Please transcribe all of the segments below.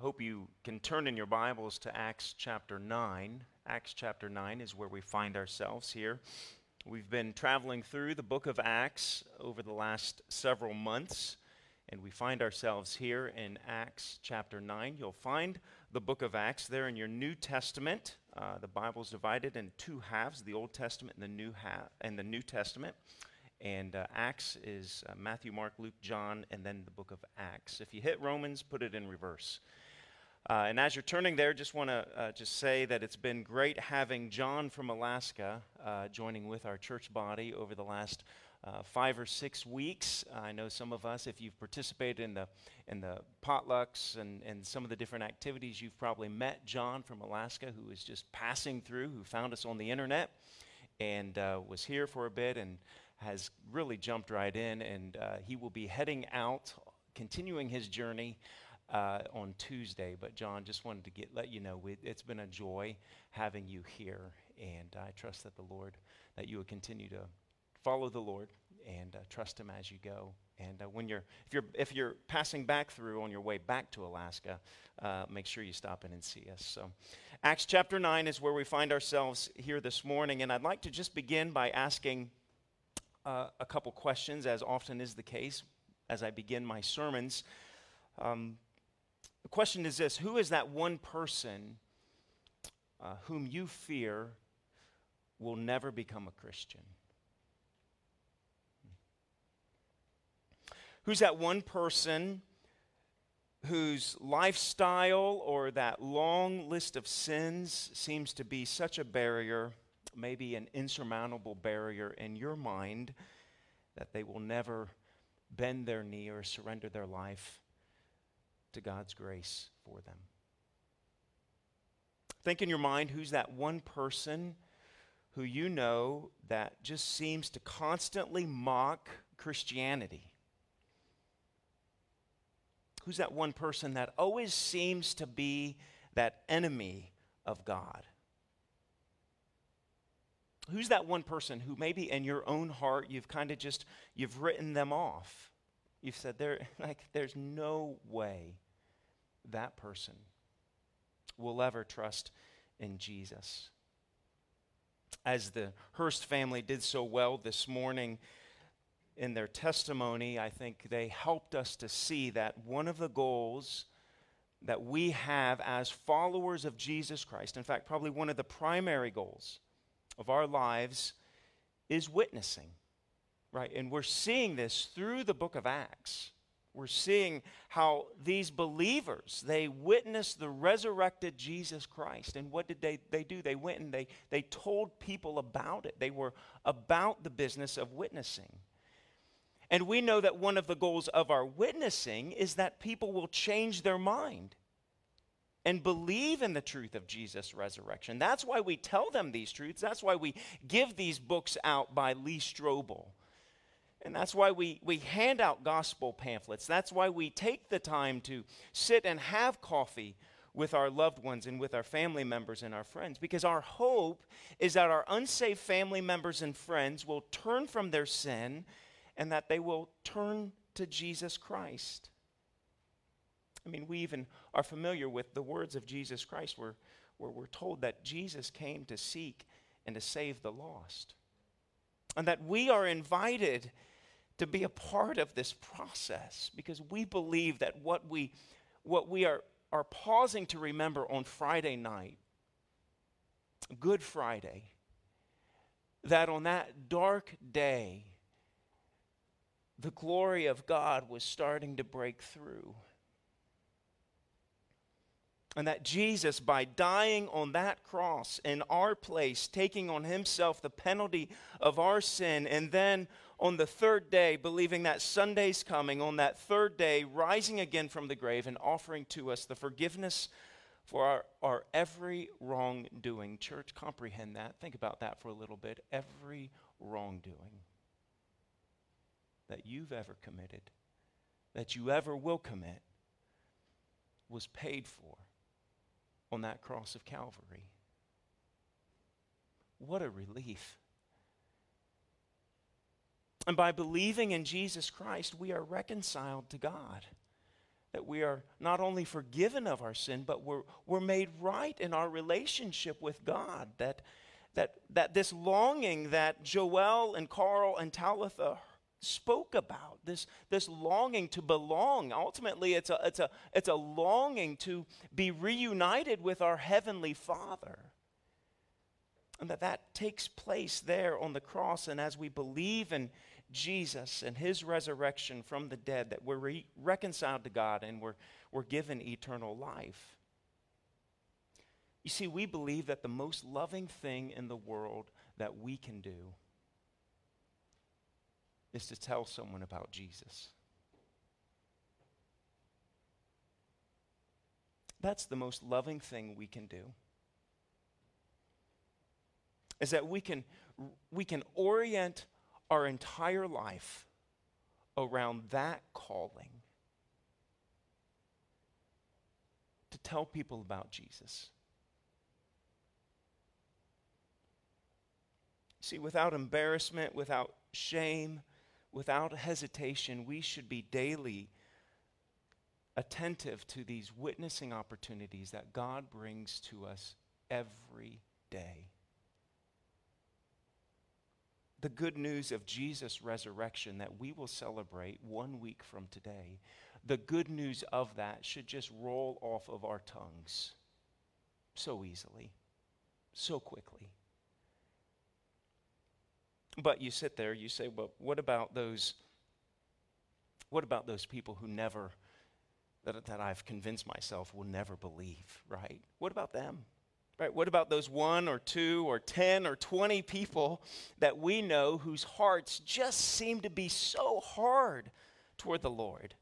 hope you can turn in your Bibles to Acts chapter 9. Acts chapter 9 is where we find ourselves here. We've been traveling through the book of Acts over the last several months, and we find ourselves here in Acts chapter 9. You'll find the book of Acts there in your New Testament. Uh, the Bible's divided in two halves the Old Testament and the New, ha- and the New Testament. And uh, Acts is uh, Matthew, Mark, Luke, John, and then the book of Acts. If you hit Romans, put it in reverse. Uh, and as you're turning there, just want to uh, just say that it's been great having John from Alaska uh, joining with our church body over the last uh, five or six weeks. I know some of us, if you've participated in the in the potlucks and, and some of the different activities, you've probably met John from Alaska, who is just passing through, who found us on the internet and was here for a bit and has really jumped right in, and uh, he will be heading out, continuing his journey uh, on Tuesday. But John, just wanted to get let you know we, it's been a joy having you here, and I trust that the Lord that you will continue to follow the Lord and uh, trust Him as you go. And uh, when you're if you're if you're passing back through on your way back to Alaska, uh, make sure you stop in and see us. So, Acts chapter nine is where we find ourselves here this morning, and I'd like to just begin by asking uh, a couple questions, as often is the case as I begin my sermons. Um, the question is this Who is that one person uh, whom you fear will never become a Christian? Who's that one person whose lifestyle or that long list of sins seems to be such a barrier maybe an insurmountable barrier in your mind that they will never bend their knee or surrender their life to God's grace for them. Think in your mind who's that one person who you know that just seems to constantly mock Christianity? Who's that one person that always seems to be that enemy of God? who's that one person who maybe in your own heart you've kind of just you've written them off you've said there like there's no way that person will ever trust in jesus. As the hurst family did so well this morning in their testimony i think they helped us to see that one of the goals that we have as followers of jesus christ in fact probably one of the primary goals of our lives is witnessing, right? And we're seeing this through the book of Acts. We're seeing how these believers, they witnessed the resurrected Jesus Christ. And what did they, they do? They went and they, they told people about it. They were about the business of witnessing. And we know that one of the goals of our witnessing is that people will change their mind and believe in the truth of Jesus' resurrection. That's why we tell them these truths. That's why we give these books out by Lee Strobel. And that's why we, we hand out gospel pamphlets. That's why we take the time to sit and have coffee with our loved ones and with our family members and our friends. Because our hope is that our unsaved family members and friends will turn from their sin and that they will turn to Jesus Christ. I mean, we even are familiar with the words of Jesus Christ where, where we're told that Jesus came to seek and to save the lost. And that we are invited to be a part of this process because we believe that what we, what we are, are pausing to remember on Friday night, Good Friday, that on that dark day, the glory of God was starting to break through. And that Jesus, by dying on that cross in our place, taking on himself the penalty of our sin, and then on the third day, believing that Sunday's coming, on that third day, rising again from the grave and offering to us the forgiveness for our, our every wrongdoing. Church, comprehend that. Think about that for a little bit. Every wrongdoing that you've ever committed, that you ever will commit, was paid for on that cross of Calvary. What a relief. And by believing in Jesus Christ, we are reconciled to God. that we are not only forgiven of our sin, but we're, we're made right in our relationship with God. That, that, that this longing that Joel and Carl and Talitha spoke about, this, this longing to belong, ultimately, it's a, it's, a, it's a longing to be reunited with our Heavenly Father. And that that takes place there on the cross. And as we believe in Jesus and his resurrection from the dead, that we're re- reconciled to God and we're, we're given eternal life. You see, we believe that the most loving thing in the world that we can do is to tell someone about Jesus. That's the most loving thing we can do. Is that we can, we can orient our entire life around that calling to tell people about Jesus. See, without embarrassment, without shame, without hesitation, we should be daily attentive to these witnessing opportunities that God brings to us every day the good news of Jesus' resurrection that we will celebrate one week from today, the good news of that should just roll off of our tongues so easily, so quickly. But you sit there, you say, well, what about those, what about those people who never, that, that I've convinced myself will never believe, right? What about them? Right? What about those one or two or 10 or 20 people that we know whose hearts just seem to be so hard toward the Lord?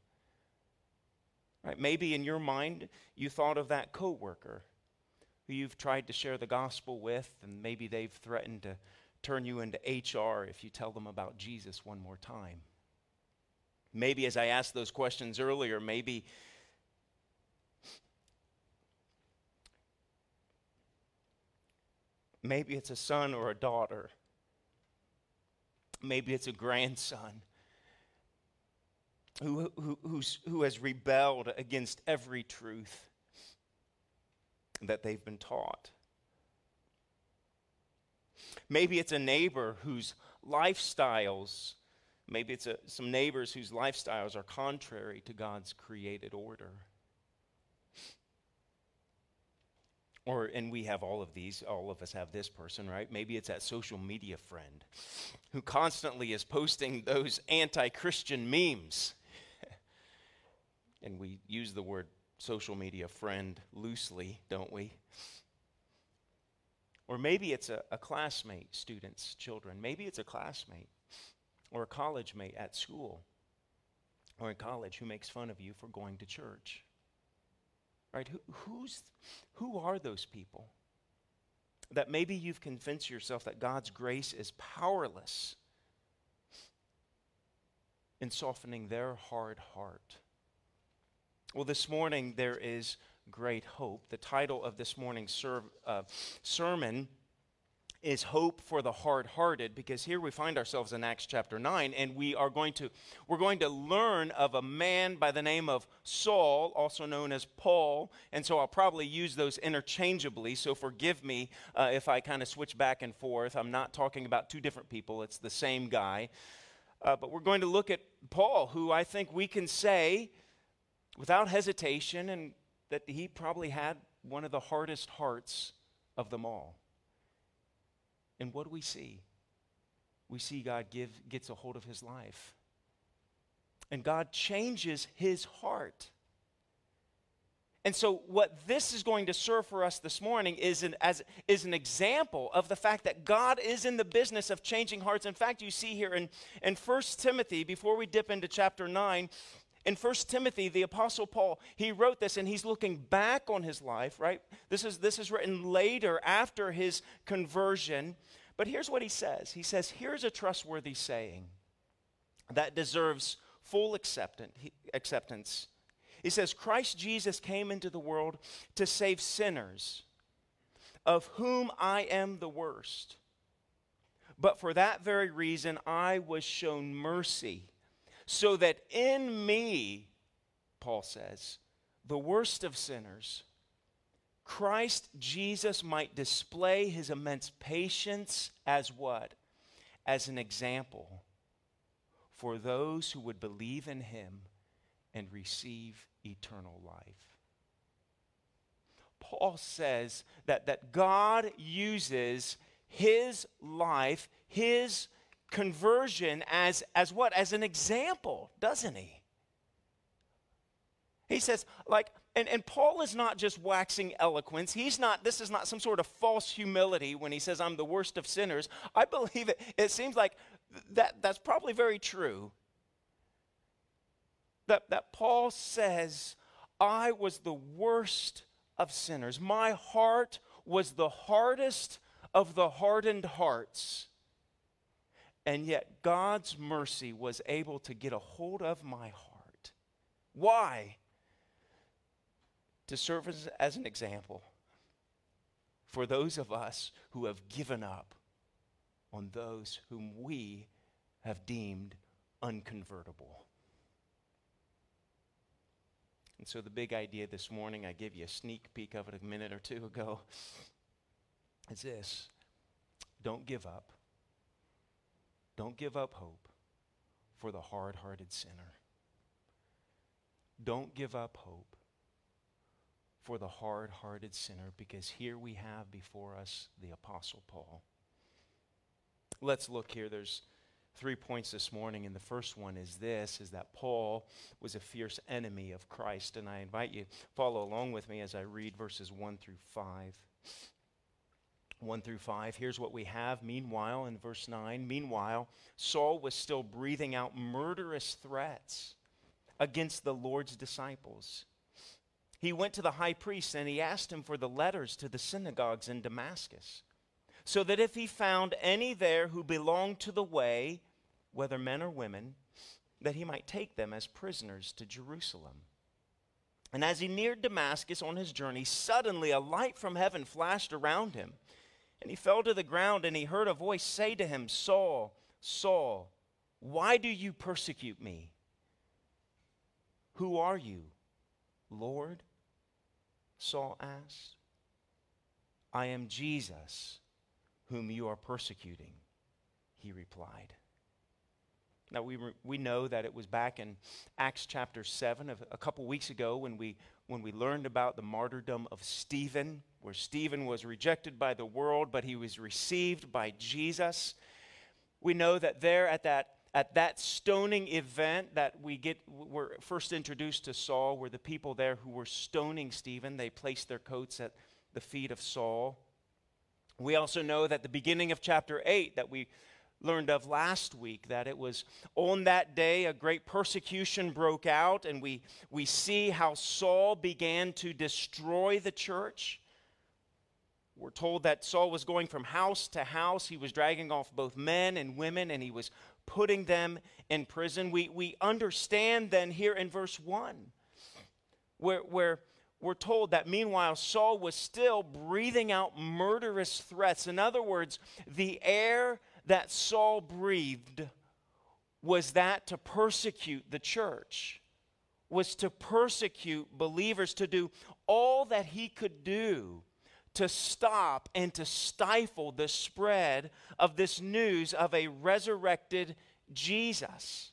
Right? Maybe in your mind you thought of that coworker who you've tried to share the gospel with and maybe they've threatened to turn you into HR if you tell them about Jesus one more time. Maybe as I asked those questions earlier, maybe Maybe it's a son or a daughter. Maybe it's a grandson who, who, who has rebelled against every truth that they've been taught. Maybe it's a neighbor whose lifestyles, maybe it's a, some neighbors whose lifestyles are contrary to God's created order. Or, and we have all of these, all of us have this person, right? Maybe it's that social media friend who constantly is posting those anti Christian memes. and we use the word social media friend loosely, don't we? Or maybe it's a, a classmate, students, children. Maybe it's a classmate or a college mate at school or in college who makes fun of you for going to church. Right? Who, who's, who are those people? That maybe you've convinced yourself that God's grace is powerless in softening their hard heart. Well, this morning there is great hope. The title of this morning's ser- uh, sermon is hope for the hard-hearted because here we find ourselves in Acts chapter 9 and we are going to we're going to learn of a man by the name of Saul also known as Paul and so I'll probably use those interchangeably so forgive me uh, if I kind of switch back and forth. I'm not talking about two different people it's the same guy. Uh, but we're going to look at Paul who I think we can say without hesitation and that he probably had one of the hardest hearts of them all and what do we see? We see God give, gets a hold of his life. And God changes his heart. And so, what this is going to serve for us this morning is an, as, is an example of the fact that God is in the business of changing hearts. In fact, you see here in, in 1 Timothy, before we dip into chapter 9, in 1 Timothy, the Apostle Paul, he wrote this and he's looking back on his life, right? This is, this is written later after his conversion. But here's what he says He says, Here's a trustworthy saying that deserves full acceptance. He says, Christ Jesus came into the world to save sinners, of whom I am the worst. But for that very reason, I was shown mercy, so that in me Paul says, the worst of sinners, Christ Jesus might display his immense patience as what? As an example for those who would believe in him and receive eternal life. Paul says that, that God uses his life, his conversion as, as what? As an example, doesn't he? He says, like, and, and Paul is not just waxing eloquence. He's not, this is not some sort of false humility when he says, I'm the worst of sinners. I believe it. It seems like that, that's probably very true. That, that Paul says, I was the worst of sinners. My heart was the hardest of the hardened hearts. And yet God's mercy was able to get a hold of my heart. Why? To serve as, as an example for those of us who have given up on those whom we have deemed unconvertible. And so, the big idea this morning, I gave you a sneak peek of it a minute or two ago, is this don't give up. Don't give up hope for the hard hearted sinner. Don't give up hope for the hard hearted sinner because here we have before us the Apostle Paul. Let's look here. There's three points this morning and the first one is this is that paul was a fierce enemy of christ and i invite you follow along with me as i read verses 1 through 5 1 through 5 here's what we have meanwhile in verse 9 meanwhile saul was still breathing out murderous threats against the lord's disciples he went to the high priest and he asked him for the letters to the synagogues in damascus so that if he found any there who belonged to the way whether men or women, that he might take them as prisoners to Jerusalem. And as he neared Damascus on his journey, suddenly a light from heaven flashed around him. And he fell to the ground, and he heard a voice say to him, Saul, Saul, why do you persecute me? Who are you, Lord? Saul asked. I am Jesus, whom you are persecuting, he replied. Now, we, re- we know that it was back in Acts chapter 7, a couple weeks ago, when we, when we learned about the martyrdom of Stephen, where Stephen was rejected by the world, but he was received by Jesus. We know that there at that, at that stoning event that we get, were first introduced to Saul, were the people there who were stoning Stephen. They placed their coats at the feet of Saul. We also know that the beginning of chapter 8 that we learned of last week that it was on that day a great persecution broke out, and we, we see how Saul began to destroy the church. We're told that Saul was going from house to house. He was dragging off both men and women, and he was putting them in prison. We, we understand then here in verse 1, where, where we're told that meanwhile Saul was still breathing out murderous threats. In other words, the air that Saul breathed was that to persecute the church, was to persecute believers, to do all that he could do to stop and to stifle the spread of this news of a resurrected Jesus.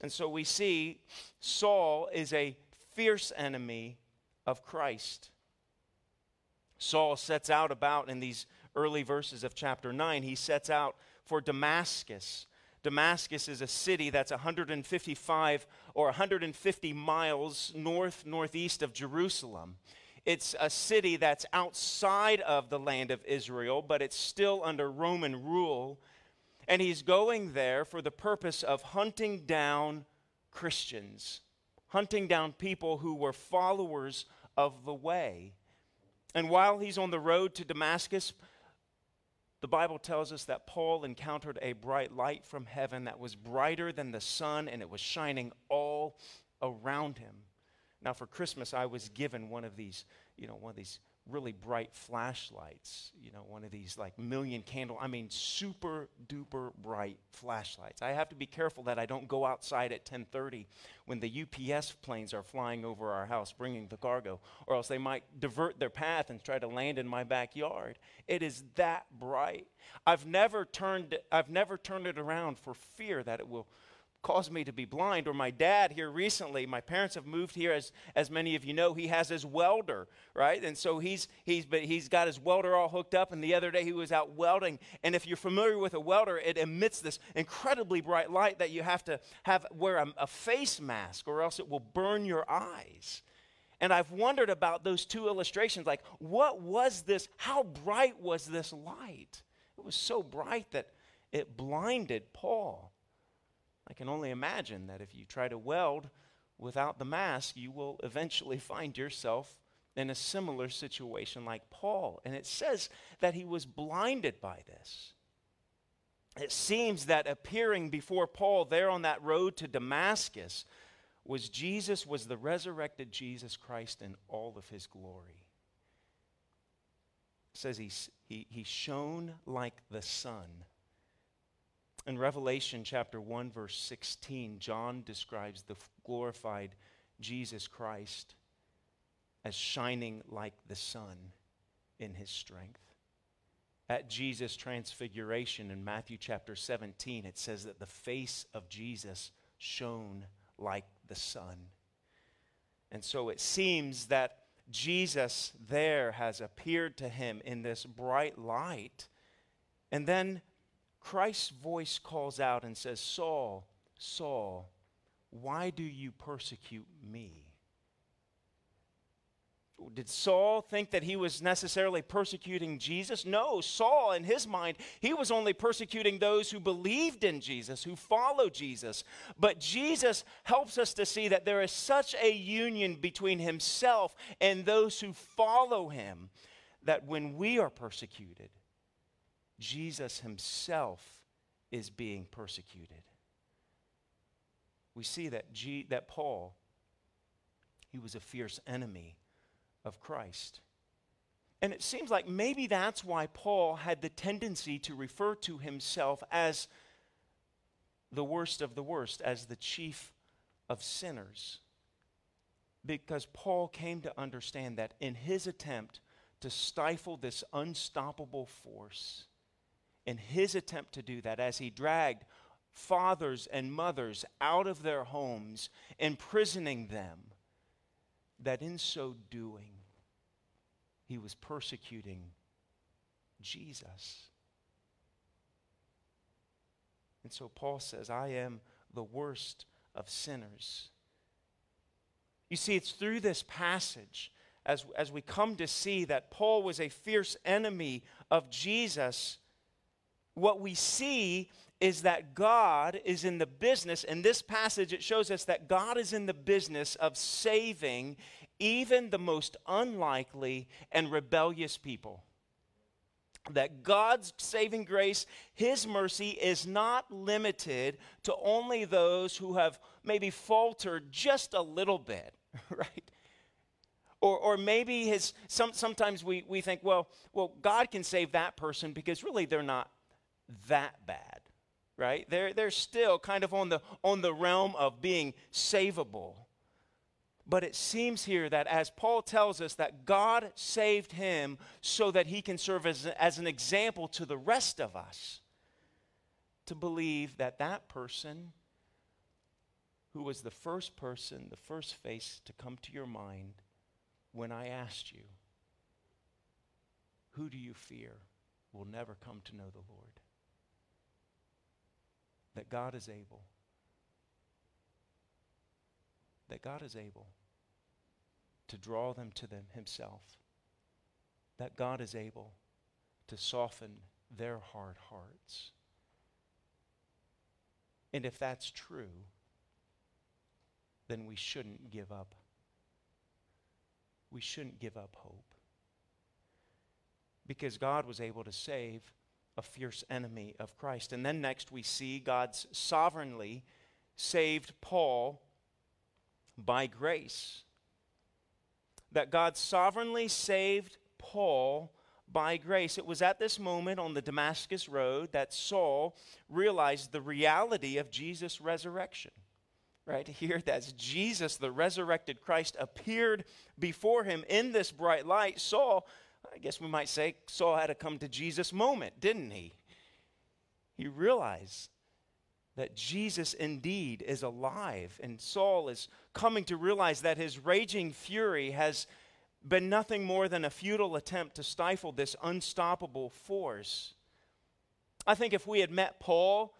And so we see Saul is a fierce enemy of Christ. Saul sets out about in these early verses of chapter 9, he sets out for Damascus. Damascus is a city that's 155 or 150 miles north northeast of Jerusalem. It's a city that's outside of the land of Israel, but it's still under Roman rule. And he's going there for the purpose of hunting down Christians, hunting down people who were followers of the way. And while he's on the road to Damascus, the Bible tells us that Paul encountered a bright light from heaven that was brighter than the sun and it was shining all around him. Now, for Christmas, I was given one of these, you know, one of these really bright flashlights, you know, one of these like million candle, I mean super duper bright flashlights. I have to be careful that I don't go outside at 10:30 when the UPS planes are flying over our house bringing the cargo, or else they might divert their path and try to land in my backyard. It is that bright. I've never turned I've never turned it around for fear that it will caused me to be blind. Or my dad here recently, my parents have moved here, as, as many of you know, he has his welder, right? And so he's, he's, but he's got his welder all hooked up. And the other day he was out welding. And if you're familiar with a welder, it emits this incredibly bright light that you have to have wear a, a face mask or else it will burn your eyes. And I've wondered about those two illustrations like, what was this? How bright was this light? It was so bright that it blinded Paul. I can only imagine that if you try to weld without the mask, you will eventually find yourself in a similar situation like Paul. And it says that he was blinded by this. It seems that appearing before Paul there on that road to Damascus was Jesus, was the resurrected Jesus Christ in all of his glory. It says he, he, he shone like the sun in Revelation chapter 1, verse 16, John describes the glorified Jesus Christ as shining like the sun in his strength. At Jesus' transfiguration in Matthew chapter 17, it says that the face of Jesus shone like the sun. And so it seems that Jesus there has appeared to him in this bright light. And then Christ's voice calls out and says, Saul, Saul, why do you persecute me? Did Saul think that he was necessarily persecuting Jesus? No, Saul, in his mind, he was only persecuting those who believed in Jesus, who followed Jesus. But Jesus helps us to see that there is such a union between himself and those who follow him that when we are persecuted, Jesus himself is being persecuted. We see that, G, that Paul, he was a fierce enemy of Christ. And it seems like maybe that's why Paul had the tendency to refer to himself as the worst of the worst, as the chief of sinners. Because Paul came to understand that in his attempt to stifle this unstoppable force, in his attempt to do that, as he dragged fathers and mothers out of their homes, imprisoning them, that in so doing, he was persecuting Jesus. And so Paul says, I am the worst of sinners. You see, it's through this passage, as, as we come to see that Paul was a fierce enemy of Jesus what we see is that God is in the business, in this passage, it shows us that God is in the business of saving even the most unlikely and rebellious people. That God's saving grace, His mercy, is not limited to only those who have maybe faltered just a little bit, right? Or, or maybe his, some, sometimes we, we think, well, well, God can save that person because really they're not that bad, right? They're, they're still kind of on the, on the realm of being savable. But it seems here that as Paul tells us that God saved him so that he can serve as, as an example to the rest of us to believe that that person who was the first person, the first face to come to your mind when I asked you, Who do you fear? will never come to know the Lord that God is able. That God is able to draw them to them himself. That God is able to soften their hard hearts. And if that's true, then we shouldn't give up. We shouldn't give up hope. Because God was able to save a fierce enemy of Christ. And then next we see God's sovereignly saved Paul by grace. that God sovereignly saved Paul by grace. It was at this moment on the Damascus Road that Saul realized the reality of Jesus' resurrection. Right here, that's Jesus, the resurrected Christ, appeared before him in this bright light. Saul, I guess we might say, Saul had a come to Jesus moment, didn't he? He realized that Jesus indeed is alive, and Saul is coming to realize that his raging fury has been nothing more than a futile attempt to stifle this unstoppable force. I think if we had met Paul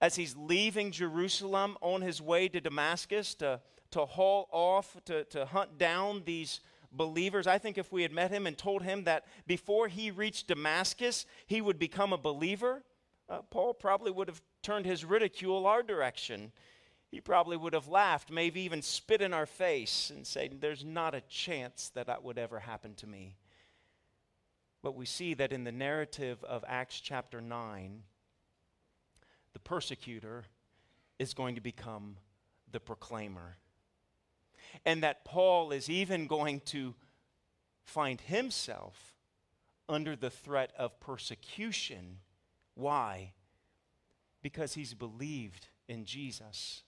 as he's leaving Jerusalem on his way to Damascus to, to haul off, to, to hunt down these believers, I think if we had met him and told him that before he reached Damascus, he would become a believer, uh, Paul probably would have turned his ridicule our direction he probably would have laughed, maybe even spit in our face and said, There's not a chance that that would ever happen to me. But we see that in the narrative of Acts chapter 9, the persecutor is going to become the proclaimer. And that Paul is even going to find himself under the threat of persecution. Why? Because he's believed in Jesus.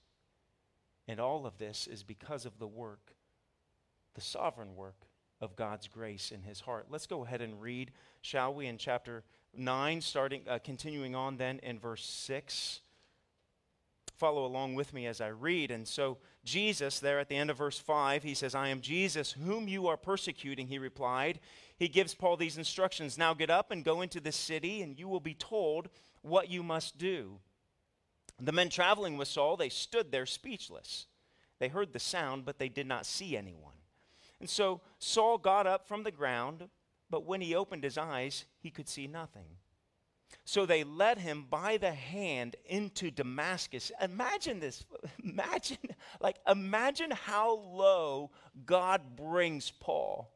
And all of this is because of the work, the sovereign work of God's grace in his heart. Let's go ahead and read, shall we, in chapter 9, starting, uh, continuing on then in verse 6. Follow along with me as I read. And so, Jesus, there at the end of verse 5, he says, I am Jesus, whom you are persecuting, he replied. He gives Paul these instructions Now get up and go into the city, and you will be told what you must do. The men traveling with Saul, they stood there speechless. They heard the sound, but they did not see anyone. And so Saul got up from the ground, but when he opened his eyes, he could see nothing. So they led him by the hand into Damascus. Imagine this. Imagine, like, imagine how low God brings Paul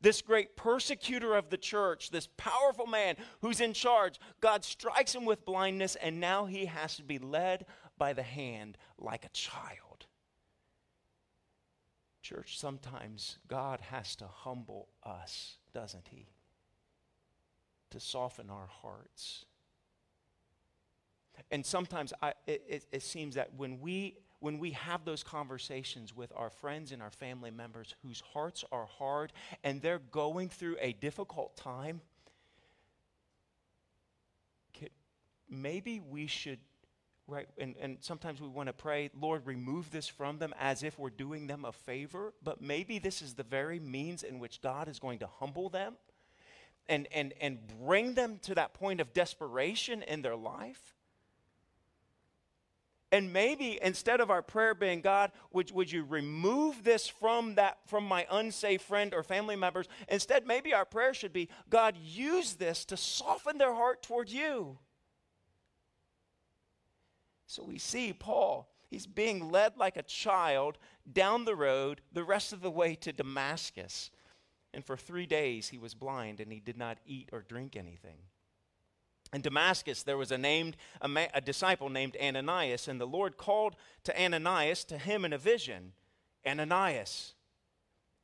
this great persecutor of the church, this powerful man who's in charge, God strikes him with blindness, and now he has to be led by the hand like a child. Church, sometimes God has to humble us, doesn't he? To soften our hearts. And sometimes I, it, it, it seems that when we when we have those conversations with our friends and our family members whose hearts are hard and they're going through a difficult time, maybe we should, right? And, and sometimes we want to pray, Lord, remove this from them as if we're doing them a favor, but maybe this is the very means in which God is going to humble them and, and, and bring them to that point of desperation in their life and maybe instead of our prayer being, God, would, would you remove this from that from my unsafe friend or family members? Instead, maybe our prayer should be, God, use this to soften their heart toward you. So we see Paul, he's being led like a child down the road the rest of the way to Damascus. And for three days he was blind and he did not eat or drink anything. In Damascus, there was a, named, a, ma- a, disciple named Ananias, and the Lord called to Ananias to him in a vision Ananias.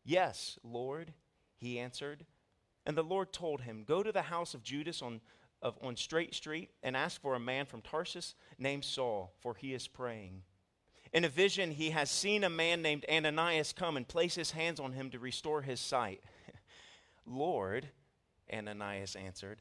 Yes, Lord, he answered. And the Lord told him, Go to the house of Judas on, of, on Straight Street and ask for a man from Tarsus named Saul, for he is praying. In a vision, he has seen a man named Ananias come and place his hands on him to restore his sight. Lord, Ananias answered,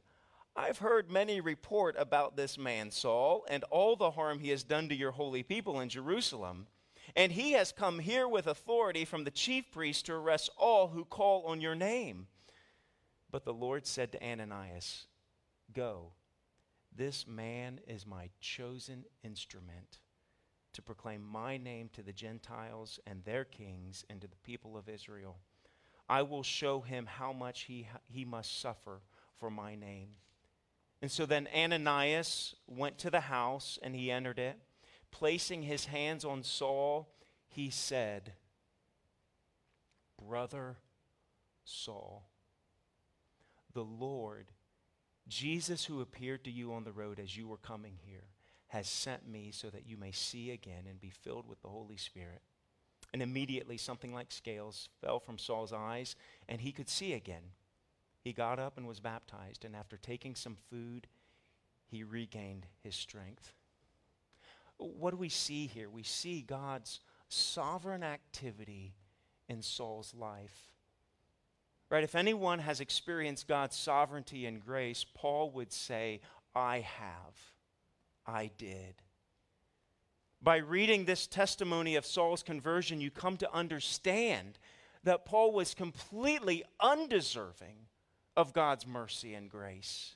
I've heard many report about this man, Saul, and all the harm he has done to your holy people in Jerusalem. And he has come here with authority from the chief priest to arrest all who call on your name. But the Lord said to Ananias, Go, this man is my chosen instrument to proclaim my name to the Gentiles and their kings and to the people of Israel. I will show him how much he, he must suffer for my name. And so then Ananias went to the house and he entered it. Placing his hands on Saul, he said, Brother Saul, the Lord, Jesus who appeared to you on the road as you were coming here, has sent me so that you may see again and be filled with the Holy Spirit. And immediately something like scales fell from Saul's eyes, and he could see again. He got up and was baptized, and after taking some food, he regained his strength. What do we see here? We see God's sovereign activity in Saul's life. Right? If anyone has experienced God's sovereignty and grace, Paul would say, I have. I did. By reading this testimony of Saul's conversion, you come to understand that Paul was completely undeserving of God's mercy and grace.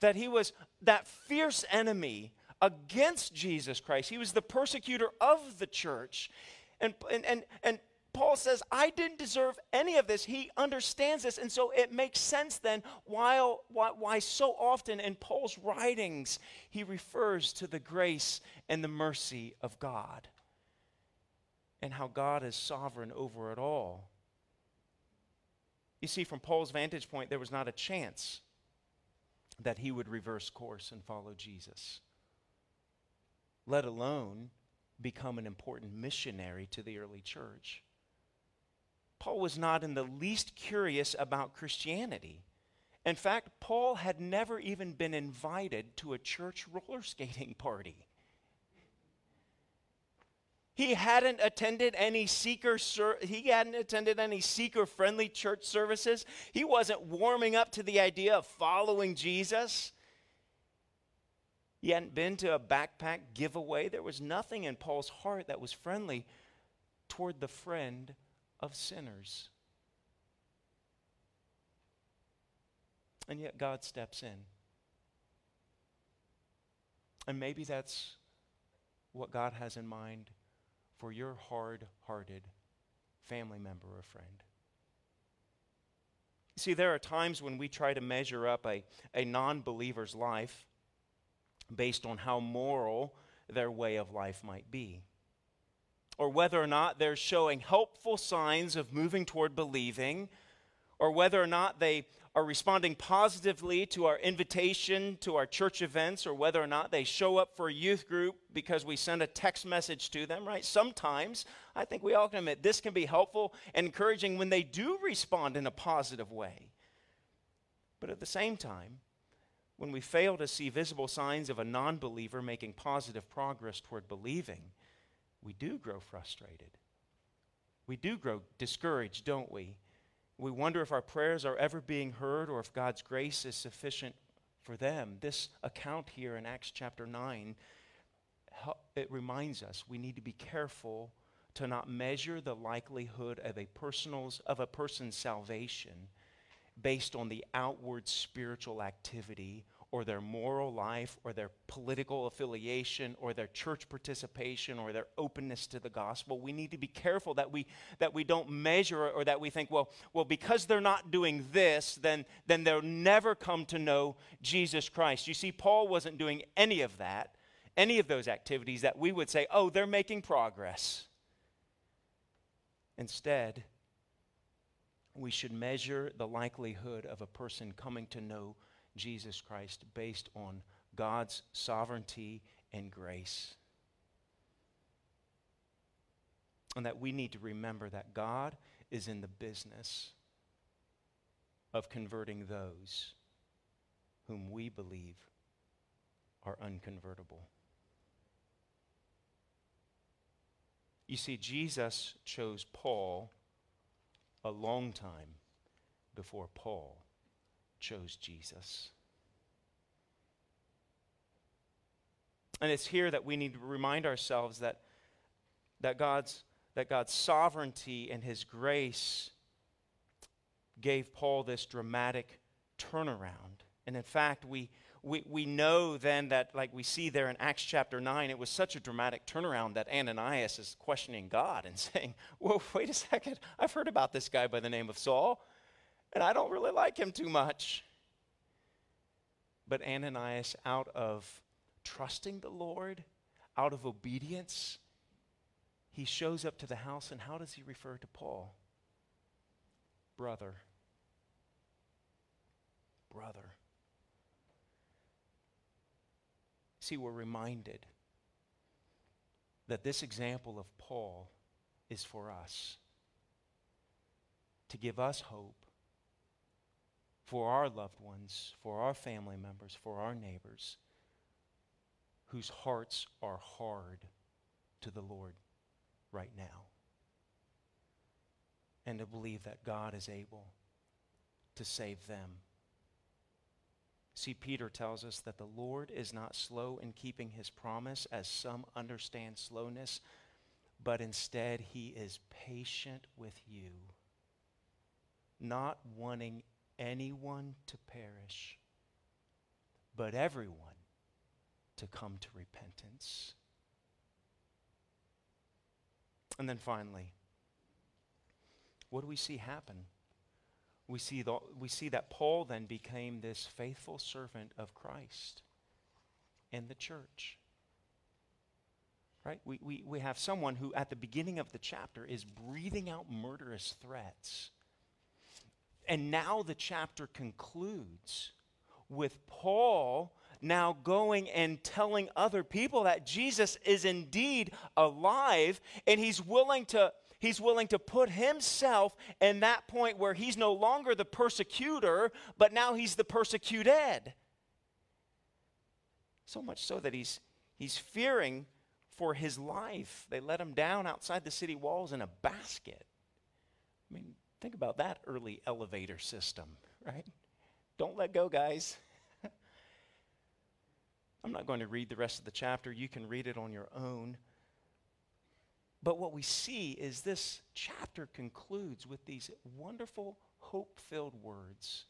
That he was that fierce enemy against Jesus Christ. He was the persecutor of the church. And, and, and, and Paul says, I didn't deserve any of this. He understands this. And so it makes sense then why, why, why so often in Paul's writings he refers to the grace and the mercy of God and how God is sovereign over it all. You see, from Paul's vantage point, there was not a chance that he would reverse course and follow Jesus, let alone become an important missionary to the early church. Paul was not in the least curious about Christianity. In fact, Paul had never even been invited to a church roller skating party. He hadn't attended any seeker ser- he hadn't attended any seeker friendly church services. He wasn't warming up to the idea of following Jesus. He hadn't been to a backpack giveaway. There was nothing in Paul's heart that was friendly toward the friend of sinners. And yet God steps in. And maybe that's what God has in mind for your hard hearted family member or friend. See, there are times when we try to measure up a, a non believer's life based on how moral their way of life might be or whether or not they're showing helpful signs of moving toward believing, or whether or not they are responding positively to our invitation to our church events, or whether or not they show up for a youth group because we send a text message to them, right? Sometimes, I think we all can admit, this can be helpful and encouraging when they do respond in a positive way. But at the same time, when we fail to see visible signs of a non believer making positive progress toward believing, we do grow frustrated. We do grow discouraged, don't we? We wonder if our prayers are ever being heard or if God's grace is sufficient for them. This account here in Acts chapter 9 it reminds us we need to be careful to not measure the likelihood of a of a person's salvation based on the outward spiritual activity or their moral life or their political affiliation or their church participation or their openness to the gospel. We need to be careful that we that we don't measure or that we think, well, well, because they're not doing this, then then they'll never come to know Jesus Christ. You see, Paul wasn't doing any of that, any of those activities that we would say, oh, they're making progress. Instead, we should measure the likelihood of a person coming to know Jesus Christ based on God's sovereignty and grace. And that we need to remember that God is in the business of converting those whom we believe are unconvertible. You see, Jesus chose Paul a long time before Paul chose Jesus. And it's here that we need to remind ourselves that, that, God's, that God's sovereignty and his grace gave Paul this dramatic turnaround. And in fact, we, we, we know then that, like we see there in Acts chapter 9, it was such a dramatic turnaround that Ananias is questioning God and saying, Whoa, wait a second. I've heard about this guy by the name of Saul and I don't really like him too much. But Ananias, out of trusting the Lord, out of obedience, he shows up to the house, and how does he refer to Paul? Brother. Brother. See, we're reminded that this example of Paul is for us to give us hope for our loved ones, for our family members, for our neighbors whose hearts are hard to the Lord right now. And to believe that God is able to save them. See, Peter tells us that the Lord is not slow in keeping his promise, as some understand slowness, but instead he is patient with you, not wanting anyone to perish, but everyone to come to repentance. And then finally, what do we see happen? We see, the, we see that Paul then became this faithful servant of Christ in the church. Right? We, we, we have someone who, at the beginning of the chapter, is breathing out murderous threats. And now the chapter concludes with Paul now going and telling other people that Jesus is indeed alive and he's willing to he's willing to put himself in that point where he's no longer the persecutor but now he's the persecuted. So much so that he's he's fearing for his life. They let him down outside the city walls in a basket. I mean think about that early elevator system right don't let go guys I'm not going to read the rest of the chapter. You can read it on your own. But what we see is this chapter concludes with these wonderful, hope filled words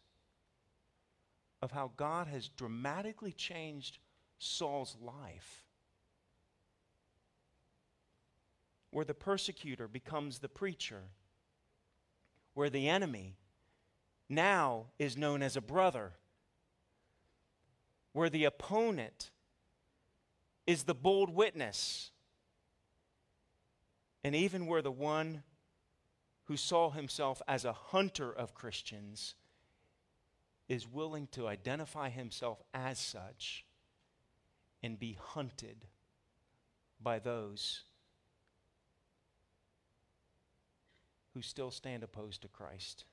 of how God has dramatically changed Saul's life. Where the persecutor becomes the preacher, where the enemy now is known as a brother where the opponent is the bold witness, and even where the one who saw himself as a hunter of Christians is willing to identify himself as such and be hunted by those who still stand opposed to Christ.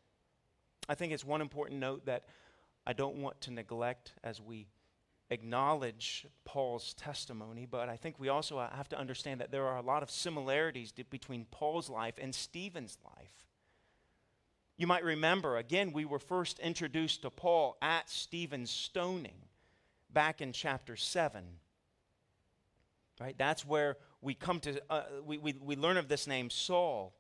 I think it's one important note that I don't want to neglect as we acknowledge Paul's testimony, but I think we also have to understand that there are a lot of similarities between Paul's life and Stephen's life. You might remember, again, we were first introduced to Paul at Stephen's stoning back in chapter 7. Right? That's where we come to, uh, we, we, we learn of this name, Saul.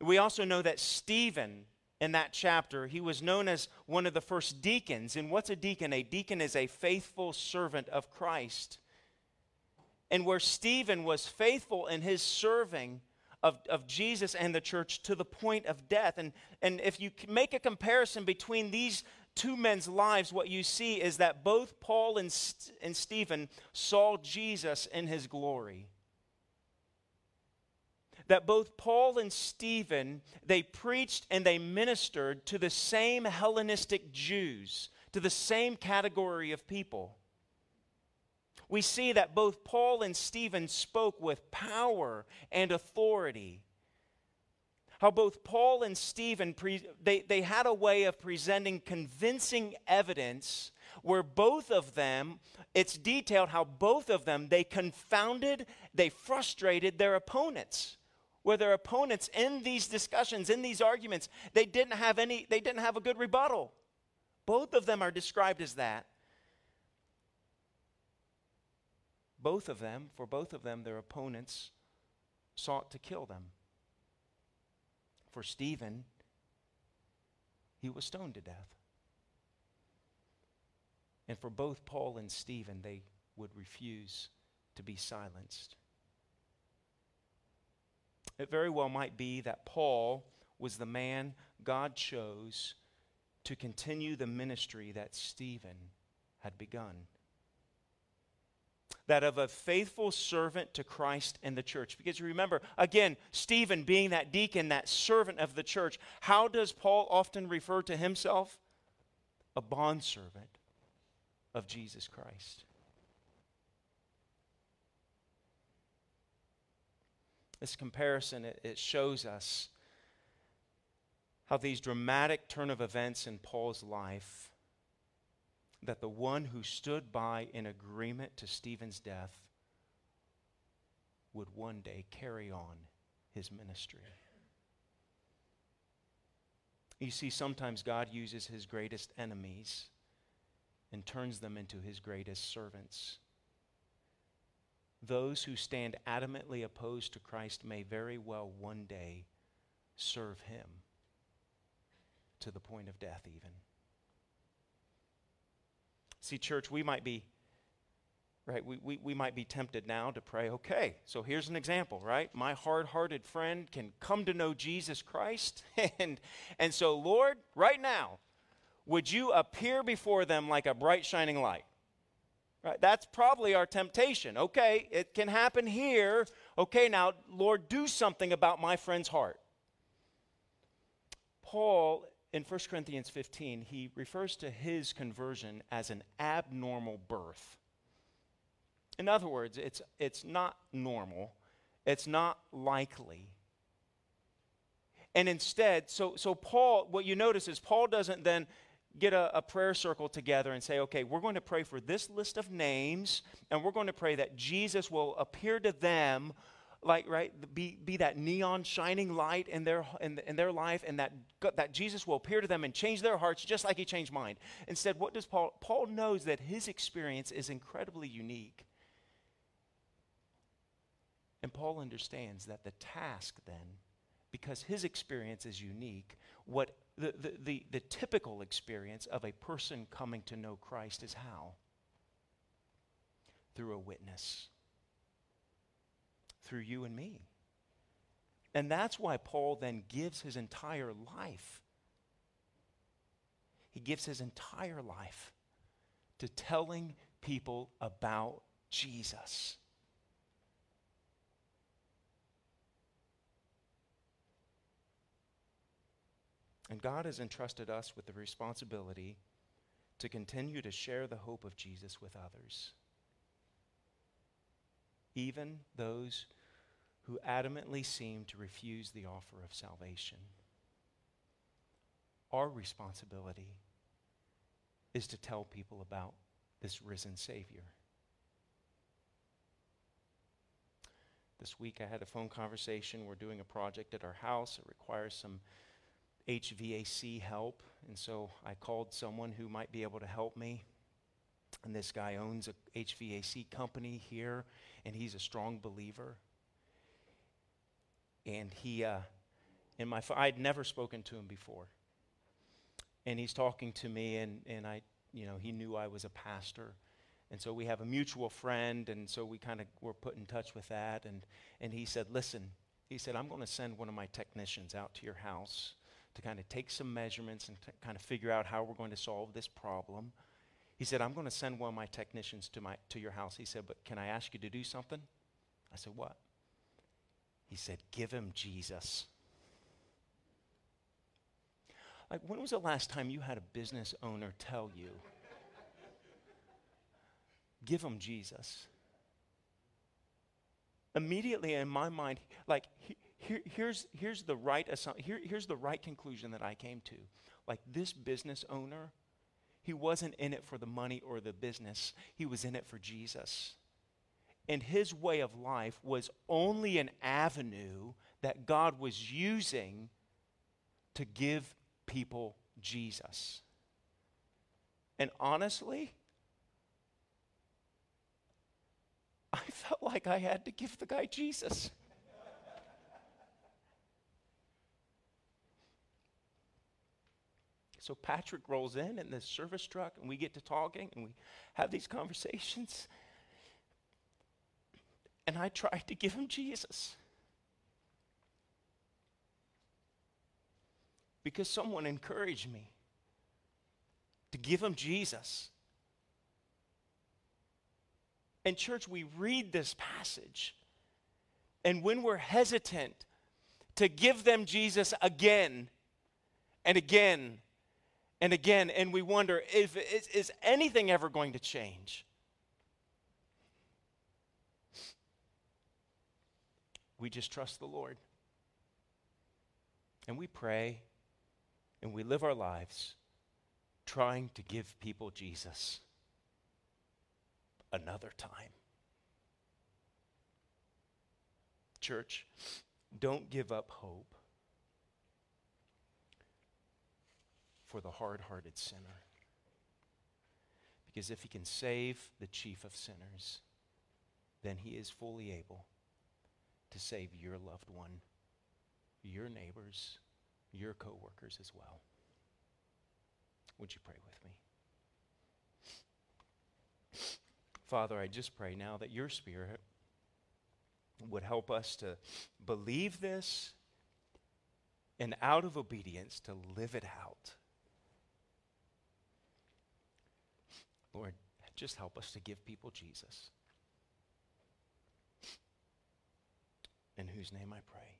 We also know that Stephen in that chapter, he was known as one of the first deacons. And what's a deacon? A deacon is a faithful servant of Christ. And where Stephen was faithful in his serving of, of Jesus and the church to the point of death. And, and if you make a comparison between these two men's lives, what you see is that both Paul and, and Stephen saw Jesus in his glory that both Paul and Stephen, they preached and they ministered to the same Hellenistic Jews, to the same category of people. We see that both Paul and Stephen spoke with power and authority. How both Paul and Stephen, pre- they, they had a way of presenting convincing evidence where both of them, it's detailed how both of them, they confounded, they frustrated their opponents where their opponents in these discussions, in these arguments, they didn't have any, they didn't have a good rebuttal. Both of them are described as that. Both of them, for both of them, their opponents sought to kill them. For Stephen, he was stoned to death. And for both Paul and Stephen, they would refuse to be silenced. It very well might be that Paul was the man God chose to continue the ministry that Stephen had begun. That of a faithful servant to Christ and the church. Because remember, again, Stephen being that deacon, that servant of the church, how does Paul often refer to himself? A bondservant of Jesus Christ. This comparison, it, it shows us how these dramatic turn of events in Paul's life, that the one who stood by in agreement to Stephen's death would one day carry on his ministry. You see, sometimes God uses his greatest enemies and turns them into his greatest servants. Those who stand adamantly opposed to Christ may very well one day serve him to the point of death, even. See, church, we might be right? We, we, we might be tempted now to pray, okay, so here's an example, right? My hard hearted friend can come to know Jesus Christ. And, and so, Lord, right now, would you appear before them like a bright shining light? Right? That's probably our temptation. Okay, it can happen here. Okay, now, Lord, do something about my friend's heart. Paul, in 1 Corinthians 15, he refers to his conversion as an abnormal birth. In other words, it's, it's not normal, it's not likely. And instead, so, so Paul, what you notice is Paul doesn't then get a, a, prayer circle together and say, okay, we're going to pray for this list of names, and we're going to pray that Jesus will appear to them like right be, be that neon shining light in their in, in their life and that that jesus will appear to them and change their hearts just like he changed mine. Instead what does paul paul knows that his experience is incredibly unique. And Paul understands that the task then, because his experience is unique, what the, the, the, the, typical experience of a person coming to know Christ is how? Through a witness. Through you and me. And that's why Paul then gives his entire life. He gives his entire life to telling people about Jesus. And God has entrusted us with the responsibility to continue to share the hope of Jesus with others, even those who adamantly seem to refuse the offer of salvation. Our responsibility is to tell people about this risen Savior. This week I had a phone conversation. We're doing a project at our house. It requires some HVAC help. And so I called someone who might be able to help me. And this guy owns a HVAC company here, and he's a strong believer. And he, uh, in my, I'd never spoken to him before. And he's talking to me, and, and I, you know, he knew I was a pastor. And so we have a mutual friend, and so we kind of were put in touch with that. And, and he said, Listen, he said, I'm going to send one of my technicians out to your house to kind of take some measurements and to kind of figure out how we're going to solve this problem. He said, I'm going to send one of my technicians to, my, to your house. He said, But can I ask you to do something? I said, What? He said, Give him Jesus. Like, when was the last time you had a business owner tell you, Give him Jesus? Immediately in my mind, like, here, here's, here's, the right assu- here, here's the right conclusion that I came to. Like this business owner, he wasn't in it for the money or the business, he was in it for Jesus. And his way of life was only an avenue that God was using to give people Jesus. And honestly, I felt like I had to give the guy Jesus. So Patrick rolls in in this service truck, and we get to talking, and we have these conversations. And I tried to give him Jesus. Because someone encouraged me to give him Jesus. And, church, we read this passage, and when we're hesitant to give them Jesus again and again and again, and we wonder if is, is anything ever going to change? we just trust the Lord. And we pray and we live our lives trying to give people Jesus another time. Church, don't give up hope for the hard hearted sinner. Because if he can save the chief of sinners, then he is fully able to save your loved one, your neighbors, your coworkers as well. Would you pray with me? Father, I just pray now that your Spirit would help us to believe this and out of obedience to live it out. Lord, just help us to give people Jesus. In whose name I pray.